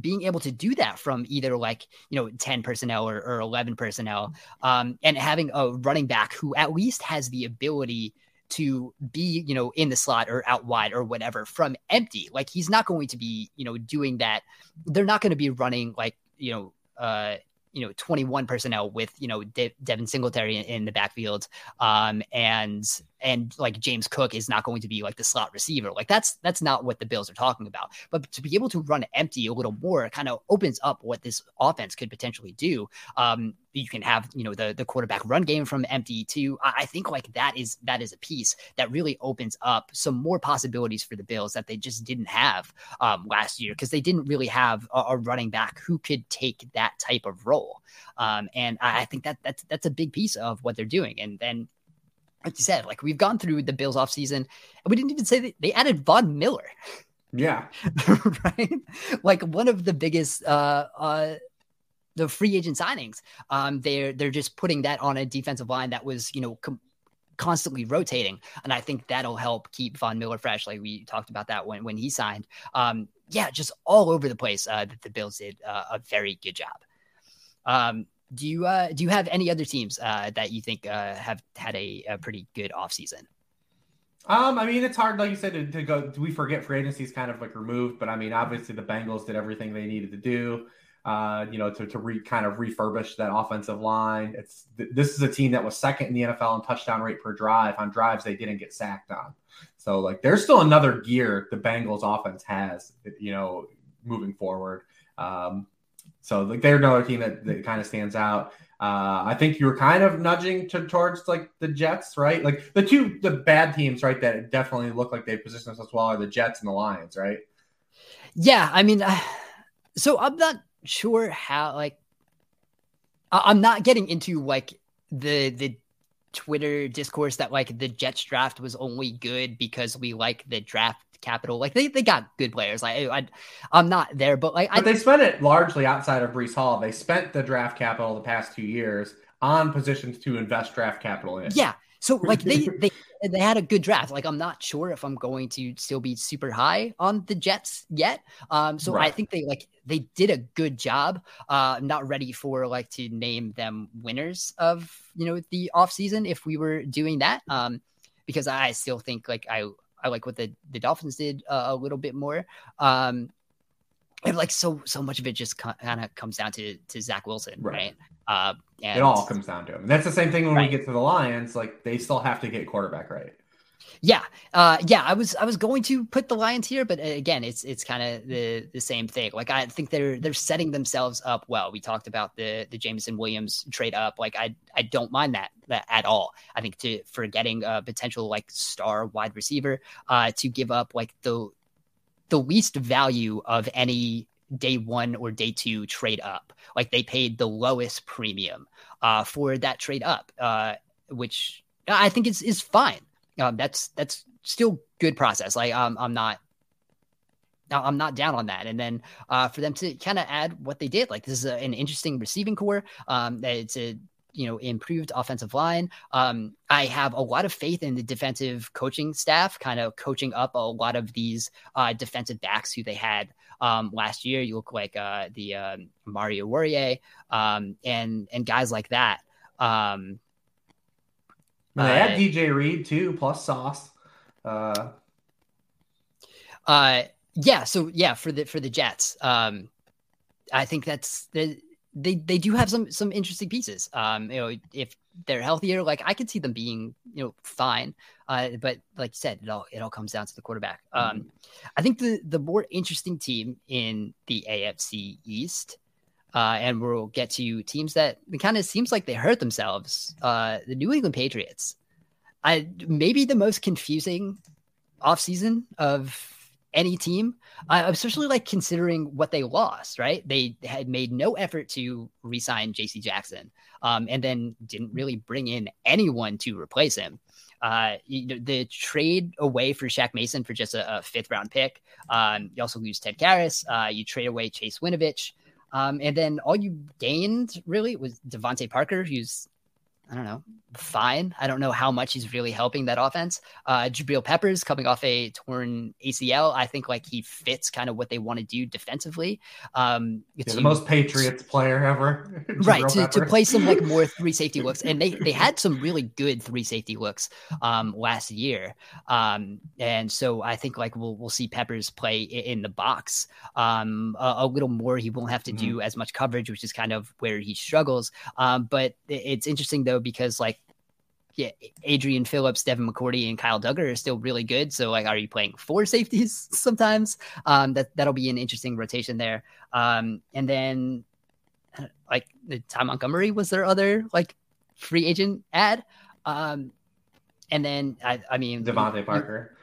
being able to do that from either like you know 10 personnel or, or 11 personnel um, and having a running back who at least has the ability to be you know in the slot or out wide or whatever from empty. Like he's not going to be you know doing that. They're not going to be running like you know uh you know 21 personnel with you know De- Devin Singletary in, in the backfield um and and like James Cook is not going to be like the slot receiver. Like that's that's not what the Bills are talking about. But to be able to run empty a little more kind of opens up what this offense could potentially do. Um, you can have you know the the quarterback run game from empty too. I, I think like that is that is a piece that really opens up some more possibilities for the Bills that they just didn't have um, last year because they didn't really have a, a, running back who could take that type of role. Um, and I, I think that that's that's a big piece of what they're doing. And then like you said, like we've gone through the Bills off season, and we didn't even say that they added Von Miller. Yeah. (laughs) right. Like one of the biggest uh uh the free agent signings. Um they're they're just putting that on a defensive line that was, you know, com- constantly rotating. And I think that'll help keep Von Miller fresh. Like we talked about that when when he signed. Um yeah, just all over the place. Uh that the Bills did uh, a very good job. Um do you uh, do you have any other teams uh, that you think uh, have had a, a pretty good offseason? Um, I mean, it's hard, like you said, to, to go. We forget free agency is kind of like removed, but I mean, obviously the Bengals did everything they needed to do. Uh, you know, to to re, kind of refurbish that offensive line. It's this is a team that was second in the NFL in touchdown rate per drive on drives they didn't get sacked on. So like, there's still another gear the Bengals offense has. You know, moving forward. Um, so like they're another team that, that kind of stands out. Uh, I think you were kind of nudging to, towards like the Jets, right? Like the two the bad teams, right? That definitely look like they position themselves well are the Jets and the Lions, right? Yeah, I mean, uh, (sighs) so I'm not sure how like I'm not getting into like the the Twitter discourse that like the Jets draft was only good because we like the draft capital. Like they, they got good players. Like I, I am not there, but like but I, they spent it largely outside of Breece Hall. They spent the draft capital the past two years on positions to invest draft capital in. Yeah. So (laughs) like they they they had a good draft. Like I'm not sure if I'm going to still be super high on the Jets yet. Um, so right. I think they like they did a good job. Uh, I'm not ready for like to name them winners of you know the off season if we were doing that. Um, because I still think like I I like what the the Dolphins did uh, a little bit more. Um, and like so so much of it just kind of comes down to to Zach Wilson, right? right? Uh, and, it all comes down to him. And that's the same thing when right. we get to the Lions. Like they still have to get quarterback right. Yeah, uh, yeah. I was I was going to put the Lions here, but uh, again, it's it's kind of the the same thing. Like I think they're they're setting themselves up well. We talked about the the Jameson Williams trade up. Like I I don't mind that that at all. I think to for getting a potential like star wide receiver, uh, to give up like the the least value of any day one or day two trade up. Like they paid the lowest premium uh, for that trade up, uh, which I think is is fine um, that's that's still good process. Like um, I'm not I'm not down on that. And then uh, for them to kind of add what they did, like this is a, an interesting receiving corps. Um, it's a you know improved offensive line. Um, I have a lot of faith in the defensive coaching staff, kind of coaching up a lot of these uh, defensive backs who they had um, last year. You look like uh, the um, Amani Oruwariye um, and and guys like that. Um, they had uh, DJ Reed too, plus Sauce. Uh, uh, yeah. So yeah, for the for the Jets, um, I think that's the they they do have some some interesting pieces. Um, you know, if they're healthier, like I could see them being, you know, fine. Uh, but like you said, it all it all comes down to the quarterback. Mm-hmm. Um, I think the the more interesting team in the AFC East, uh, and we'll get to teams that kind of seems like they hurt themselves. Uh, the New England Patriots. I maybe the most confusing offseason of any team, uh, especially like considering what they lost, right? They had made no effort to re-sign JC Jackson, um, and then didn't really bring in anyone to replace him. Uh, you know, the trade away for Shaq Mason for just a, a fifth round pick. Um, you also lose Ted Karras. Uh, you trade away Chase Winovich. Um, and then all you gained really was DeVante Parker, who's I don't know, fine. I don't know how much he's really helping that offense. Uh, Jabril Peppers coming off a torn ACL. I think like he fits kind of what they want to do defensively. Um, yeah, the most Patriots player ever. (laughs) right. To, to, play some like more (laughs) three safety looks. And they, they had some really good three safety looks um, last year. Um, and so I think like we'll, we'll see Peppers play in, the box um, a, a, little more. He won't have to mm-hmm. do as much coverage, which is kind of where he struggles. Um, but it's interesting though, because like yeah, Adrian Phillips, Devin McCourty, and Kyle Dugger are still really good. So, like, are you playing four (laughs) safeties sometimes? Um, that that'll be an interesting rotation there. Um, and then, like, Ty Montgomery was their other like free agent ad. Um, and then I, I mean, DeVante Parker.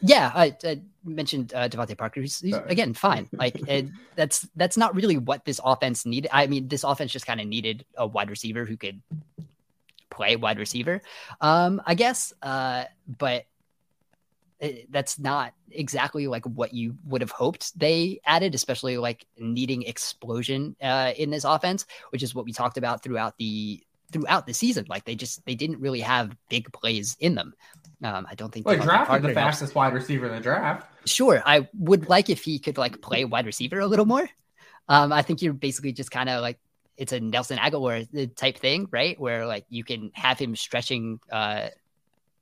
Yeah, I, I mentioned uh, DeVante Parker. He's, he's again fine. (laughs) Like it, that's that's not really what this offense needed. I mean, this offense just kind of needed a wide receiver who could play wide receiver, um, I guess. Uh, but it, that's not exactly like what you would have hoped they added, especially like needing explosion uh, in this offense, which is what we talked about throughout the throughout the season. Like they just they didn't really have big plays in them. Um, I don't think. Well, drafted the fastest wide receiver in the draft. Sure, I would like if he could like play wide receiver a little more. Um, I think you're basically just kind of like it's a Nelson Agholor type thing, right? Where like you can have him stretching, uh,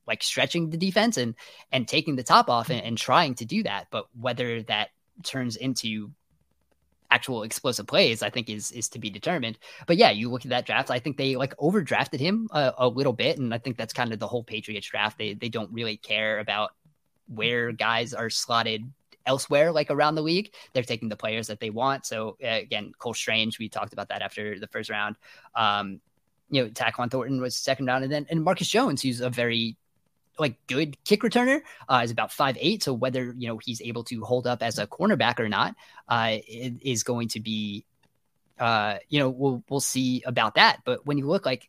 like stretching the defense and and taking the top off and, and trying to do that. But whether that turns into actual explosive plays, I think is is to be determined. But yeah, you look at that draft. I think they like overdrafted him a, a little bit, and I think that's kind of the whole Patriots draft. They they don't really care about where guys are slotted elsewhere, like around the league. They're taking the players that they want. So uh, again, Cole Strange, we talked about that after the first round. Um, you know, Tyquan Thornton was second round, and then and Marcus Jones, who's a very like good kick returner, uh, is about five eight. So whether you know he's able to hold up as a cornerback or not, uh, is going to be, uh, you know, we'll we'll see about that. But when you look like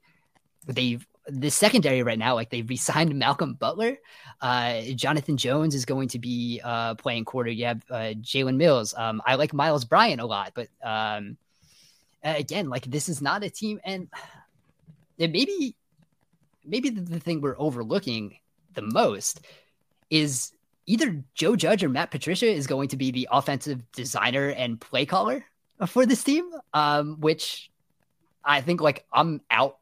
they've the secondary right now, like they re-signed (laughs) Malcolm Butler. Uh, Jonathan Jones is going to be uh, playing quarter. You have uh, Jalen Mills. Um, I like Myles Bryant a lot, but um, again, like this is not a team, and (sighs) maybe maybe the, the thing we're overlooking the most is either Joe Judge or Matt Patricia is going to be the offensive designer and play caller for this team, um, which I think like I'm out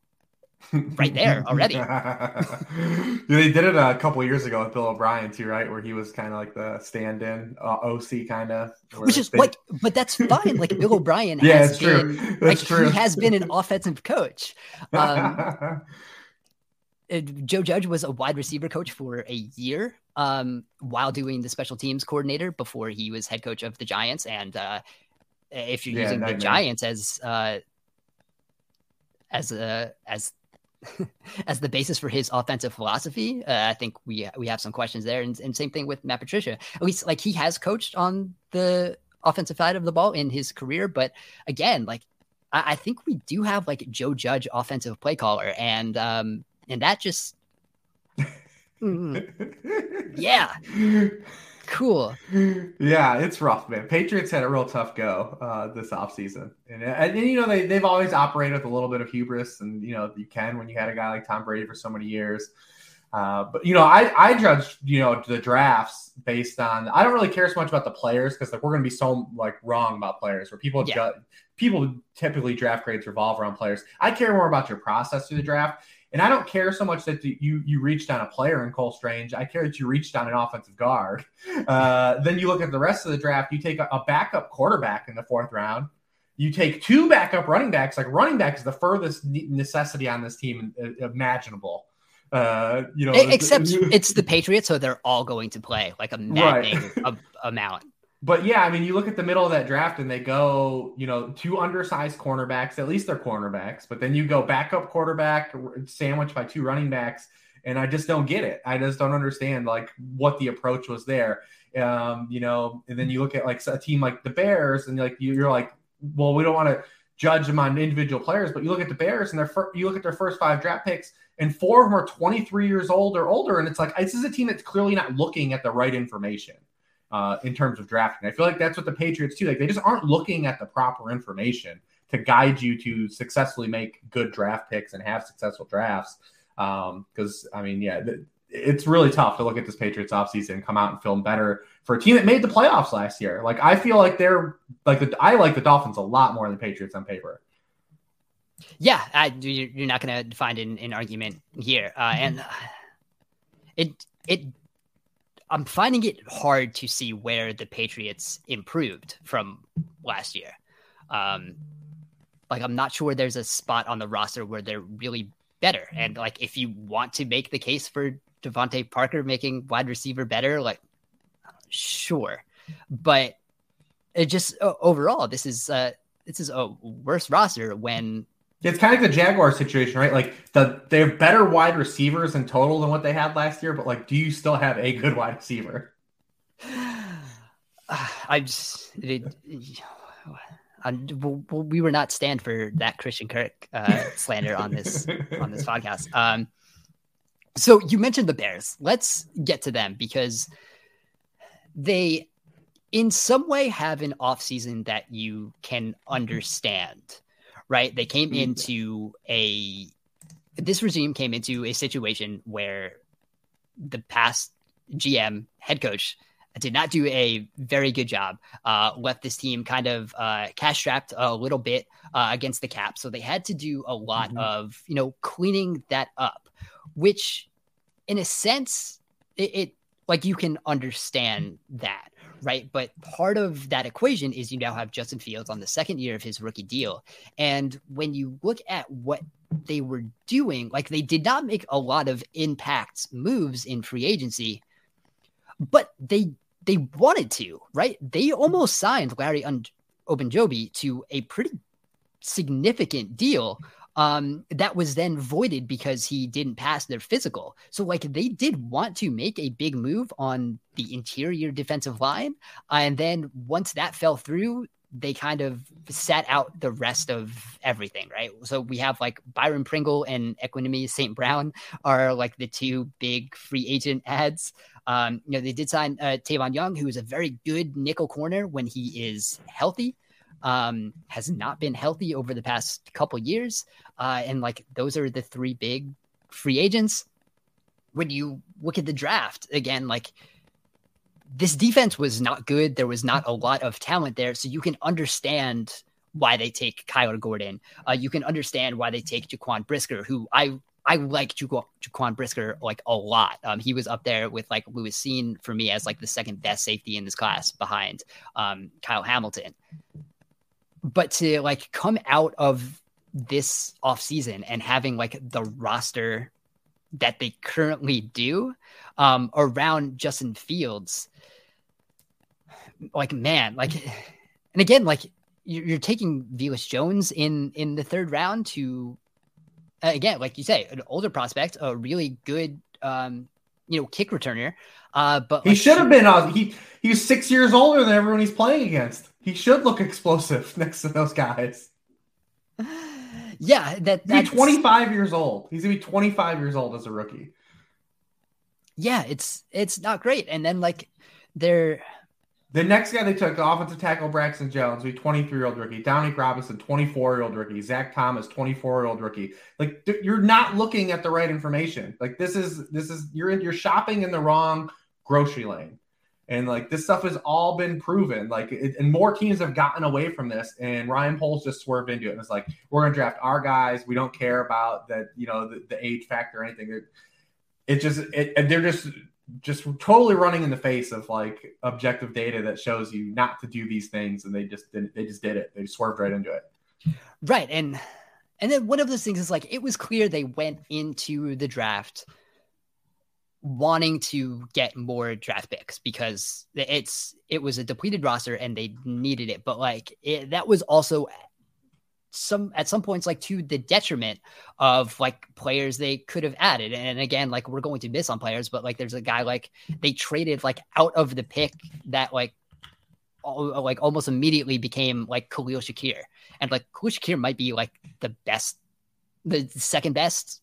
right there (laughs) already. (laughs) they did it a couple years ago with Bill O'Brien too, right? Where he was kind of like the stand-in uh, OC kind of. Which is they... like, but that's fine. Like Bill O'Brien (laughs) yeah, has been, true. like true. he has been an offensive coach. Um, Joe Judge was a wide receiver coach for a year um, while doing the special teams coordinator before he was head coach of the Giants. And uh, if you're yeah, using the Giants as uh, as a as (laughs) as the basis for his offensive philosophy. Uh, I think we we have some questions there, and, and same thing with Matt Patricia. At least like he has coached on the offensive side of the ball in his career, but again, like I, I think we do have like Joe Judge offensive play caller, and um and that just (laughs) mm, yeah (laughs) Cool. Yeah, it's rough, man. Patriots had a real tough go uh, this offseason. And, and, and, you know, they, they've always operated with a little bit of hubris. And, you know, you can when you had a guy like Tom Brady for so many years. Uh, but, you know, I, I judge, you know, the drafts based on, I don't really care so much about the players because like, we're going to be so like wrong about players where people, yeah. ju- people typically draft grades revolve around players. I care more about your process through the draft. And I don't care so much that you you reached on a player in Cole Strange. I care that you reached on an offensive guard. (laughs) Uh, then you look at the rest of the draft. You take a, a backup quarterback in the fourth round. You take two backup running backs, like running back is the furthest necessity on this team imaginable. Uh, you know, except it's the Patriots, so they're all going to play like a maddening (laughs) right. amount. But yeah, I mean, you look at the middle of that draft and they go, you know, two undersized cornerbacks, at least they're cornerbacks, but then you go backup quarterback sandwiched by two running backs. And I just don't get it. I just don't understand like what the approach was there. Um, you know, and then you look at like a team like the Bears and like you're like, well, we don't want to judge them on individual players, but you look at the Bears and their fir- you look at their first five draft picks, and four of them are 23 years old or older, and it's like this is a team that's clearly not looking at the right information uh, in terms of drafting. I feel like that's what the Patriots do. Like they just aren't looking at the proper information to guide you to successfully make good draft picks and have successful drafts. Because um, I mean, yeah, th- it's really tough to look at this Patriots offseason and come out and film better for a team that made the playoffs last year. Like I feel like they're like the, I like the Dolphins a lot more than the Patriots on paper. Yeah, I, you're not going to find an, an, argument here, uh, and it it I'm finding it hard to see where the Patriots improved from last year. Um, like I'm not sure there's a spot on the roster where they're really better. And like if you want to make the case for DeVante Parker making wide receiver better, like sure, but it just overall this is uh this is a worse roster when it's kind of like the Jaguar situation, right? Like the they have better wide receivers in total than what they had last year, but like, do you still have a good wide receiver? (sighs) I just it, (sighs) I, we were not stand for that Christian Kirk uh, slander on this on this podcast. Um, so you mentioned the Bears. Let's get to them because they, in some way, have an offseason that you can understand, right? They came mm-hmm. into a, this regime came into a situation where the past GM head coach did not do a very good job. Uh, left this team kind of uh, cash strapped a little bit uh, against the cap, so they had to do a lot mm-hmm. of you know cleaning that up, which, in a sense, it, it like you can understand that, right? But part of that equation is you now have Justin Fields on the second year of his rookie deal, and when you look at what they were doing, like they did not make a lot of impact moves in free agency but they they wanted to, right? They almost signed Larry Un- Ogunjobi to a pretty significant deal um, that was then voided because he didn't pass their physical. So, like, they did want to make a big move on the interior defensive line. And then once that fell through, they kind of sat out the rest of everything, right? So we have like Byron Pringle and Equanimeous St. Brown are like the two big free agent ads. Um, you know, they did sign uh, Tavon Young, who is a very good nickel corner when he is healthy. Um, has not been healthy over the past couple years, uh, and like those are the three big free agents. When you look at the draft again, like this defense was not good. There was not a lot of talent there, so you can understand why they take Kyler Gordon. Uh, you can understand why they take Jaquan Brisker, who I I like Jaquan, Jaquan Brisker like a lot. Um, he was up there with like Lewis Cine for me as like the second best safety in this class behind um, Kyle Hamilton. But to like come out of this offseason and having like the roster that they currently do um, around Justin Fields, like man, like, and again, like you're, you're taking Velus Jones in in the third round to again, like you say, an older prospect, a really good, um, you know, kick returner. Uh, but he like, should have been. Uh, he he's six years older than everyone he's playing against. He should look explosive (laughs) next to those guys. (sighs) Yeah, that that's 25 years old. He's gonna be 25 years old as a rookie. Yeah, it's it's not great. And then like they're the next guy they took, the offensive tackle Braxton Jones, a 23 year old rookie. Dominique Robinson, 24 year old rookie. Zach Thomas, 24 year old rookie. Like you're not looking at the right information. Like this is this is you're in, you're shopping in the wrong grocery lane, and like this stuff has all been proven. Like it, and more teams have gotten away from this, and Ryan Poles just swerved into it. And it's like we're gonna draft our guys. We don't care about that, you know, the, the age factor or anything. It, it just it, they're just just totally running in the face of like objective data that shows you not to do these things, and they just didn't. They just did it. They swerved right into it. Right, and and then one of those things is like it was clear they went into the draft wanting to get more draft picks because it's it was a depleted roster and they needed it. But like it, that was also some at some points like to the detriment of like players they could have added. And again like we're going to miss on players but like there's a guy like they traded like out of the pick that like like almost immediately became like Khalil Shakir. And like Khalil Shakir might be like the best the second best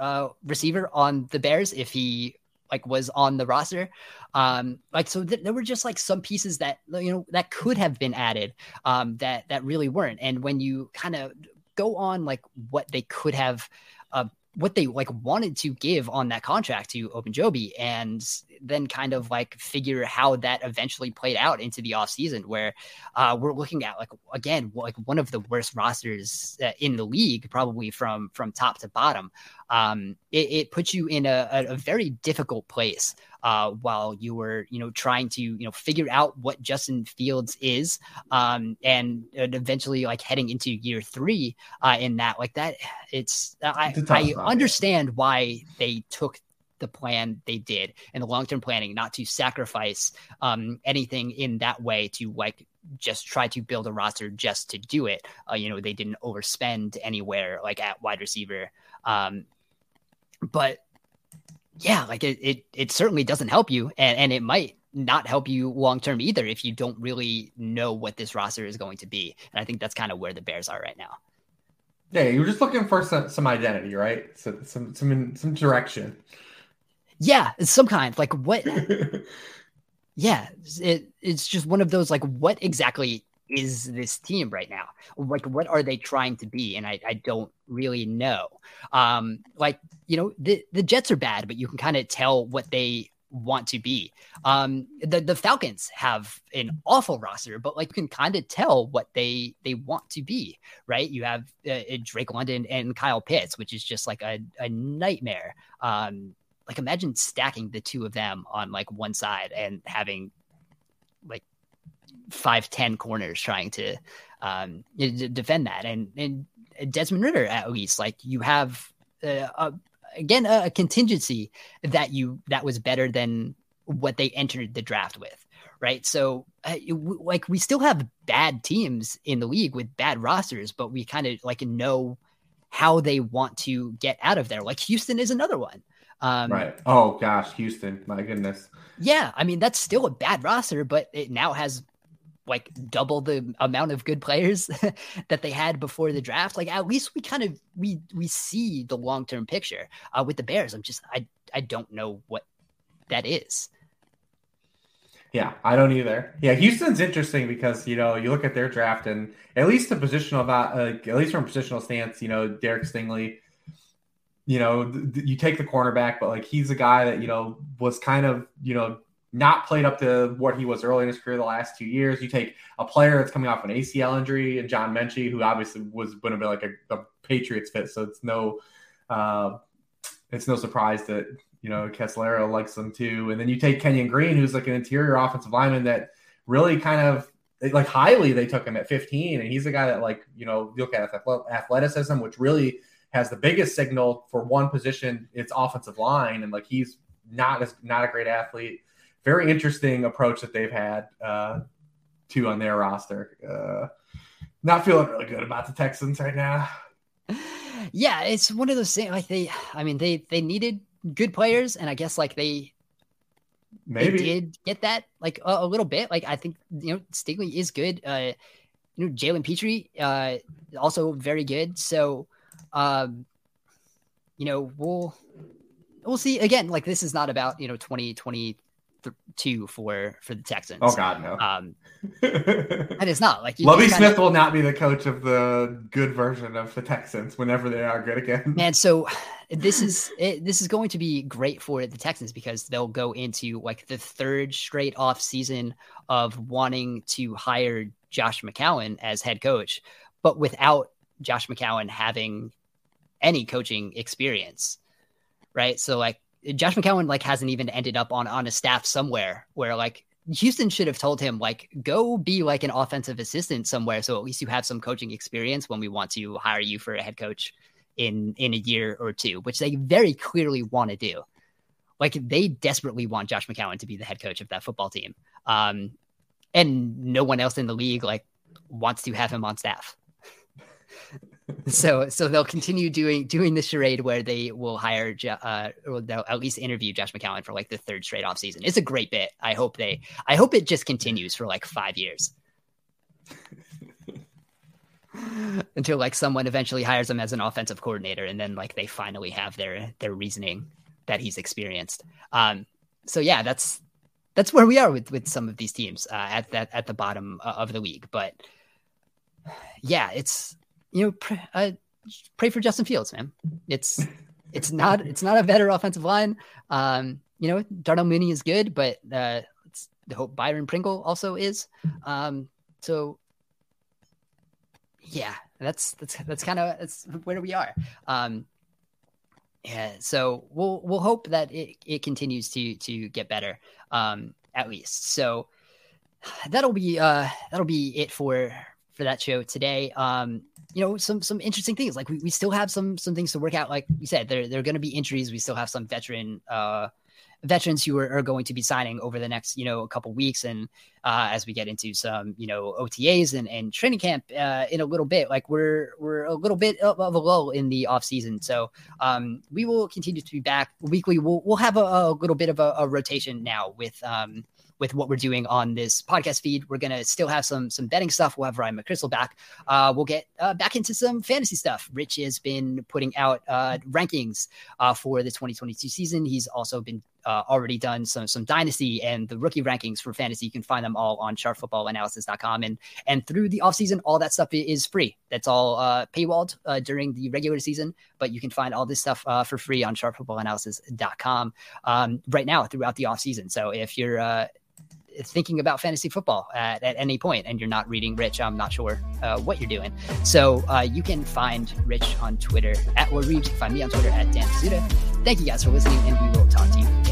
uh, receiver on the Bears if he like was on the roster. Um, like so, th- there were just like some pieces that you know that could have been added um, that that really weren't. And when you kind of go on like what they could have uh, what they like wanted to give on that contract to Ogunjobi and then kind of like figure how that eventually played out into the off season where uh, we're looking at like again like one of the worst rosters uh, in the league probably from from top to bottom um, it, it puts you in a, a, very difficult place uh, while you were, you know, trying to, you know, figure out what Justin Fields is, um, and, and eventually like heading into year three uh, in that, like that, it's I, I understand why they took the plan they did and the long term planning, not to sacrifice um, anything in that way to like just try to build a roster just to do it. Uh, you know, they didn't overspend anywhere like at wide receiver. Um, but yeah, like it, it, it certainly doesn't help you, and and it might not help you long term either if you don't really know what this roster is going to be. And I think that's kind of where the Bears are right now. Yeah, you're just looking for some, some identity, right? So, some some some direction. Yeah, some kind. Like what? (laughs) yeah, it, it's just one of those like what exactly is this team right now? Like, what are they trying to be? And I, I don't really know. Um, like, you know, the, the Jets are bad, but you can kind of tell what they want to be. Um, the, the Falcons have an awful roster, but like you can kind of tell what they, they want to be, right? You have uh, Drake London and Kyle Pitts, which is just like a, a nightmare. Um, like imagine stacking the two of them on like one side and having like five ten corners trying to um, defend that, and and Desmond Ridder at least like you have uh, a, again a, a contingency that you that was better than what they entered the draft with right? So, uh, like, we still have bad teams in the league with bad rosters, but we kind of like know how they want to get out of there. Like, Houston is another one. Um, right. Oh gosh, Houston. My goodness. Yeah, I mean that's still a bad roster, but it now has like double the amount of good players (laughs) that they had before the draft. Like at least we kind of we we see the long term picture. Uh, with the Bears, I'm just I I don't know what that is. Yeah, I don't either. Yeah, Houston's interesting because you know you look at their draft and at least the positional uh, at least from a positional stance, you know Derek Stingley. You know, th- you take the cornerback, but like he's a guy that you know was kind of you know not played up to what he was early in his career the last two years. You take a player that's coming off an ACL injury and John Metchie, who obviously was going to be like a, a, Patriots fit, so it's no uh, it's no surprise that you know Caserio likes them too. And then you take Kenyon Green, who's like an interior offensive lineman that really kind of like highly they took him at 15, and he's a guy that like you know look at athleticism, which really has the biggest signal for one position, it's offensive line, and like he's not as not a great athlete very interesting approach that they've had uh, too on their roster. Uh, not feeling really good about the Texans right now. Yeah, it's one of those things. Like they, I mean, they they needed good players, and I guess like they maybe they did get that like a, a, little bit. Like I think you know Stingley is good. Uh, you know Jalen Pitre, uh, also very good. So, um, you know we'll we'll see again. Like this is not about you know twenty twenty th- two for for the Texans. Oh God, no. Um, (laughs) and it's not like Lovie Smith of, will not be the coach of the good version of the Texans whenever they are good again. (laughs) And so this is it, this is going to be great for the Texans because they'll go into like the third straight off season of wanting to hire Josh McCown as head coach, but without Josh McCown having any coaching experience, right? So like Josh McCown like hasn't even ended up on on a staff somewhere where like Houston should have told him like go be like an offensive assistant somewhere so at least you have some coaching experience when we want to hire you for a head coach in in a year or two, which they very clearly want to do. Like they desperately want Josh McCown to be the head coach of that football team. Um, and no one else in the league like wants to have him on staff. (laughs) so so they'll continue doing doing the charade where they will hire uh or they'll at least interview Josh McCown for like the third straight off season. It's a great bit. I hope they I hope it just continues for like 5 years. (laughs) Until like someone eventually hires him as an offensive coordinator and then like they finally have their their reasoning that he's experienced. Um so yeah, that's that's where we are with with some of these teams uh, at that at the bottom of the league, but yeah, it's you know, pray, uh, pray for Justin Fields, man. It's it's not it's not a better offensive line. Um, you know, Darnell Mooney is good, but uh, it's the hope Byron Pringle also is. Um, so yeah, that's that's that's kind of that's where we are. Um, yeah, so we'll we'll hope that it, it continues to to get better, um, at least. So that'll be uh that'll be it for for that show today. Um, you know, some some interesting things. Like we, we still have some some things to work out. Like we said, there there are going to be injuries. We still have some veteran uh veterans who are, are, going to be signing over the next you know a couple weeks and uh, as we get into some you know OTAs and, and training camp uh, in a little bit like we're we're a little bit of, of a lull in the off season so um, we will continue to be back weekly we'll, we'll have a, a little bit of a, a rotation now with um, with what we're doing on this podcast feed. We're gonna still have some some betting stuff. We'll have Ryan McCrystal back. Uh, we'll get uh, back into some fantasy stuff. Rich has been putting out uh, rankings uh, for the 2022 season. He's also been uh, already done some some dynasty and the rookie rankings for fantasy. You can find them all on sharpfootballanalysis.com. And and through the offseason, all that stuff is free. That's all uh, paywalled uh, during the regular season, but you can find all this stuff uh, for free on sharpfootballanalysis.com um, right now throughout the offseason. So if you're uh, thinking about fantasy football at, at any point and you're not reading Rich, I'm not sure uh, what you're doing. So uh, you can find Rich on Twitter at Reeves. You can find me on Twitter at Dan Pizzuta. Thank you guys for listening, and we will talk to you.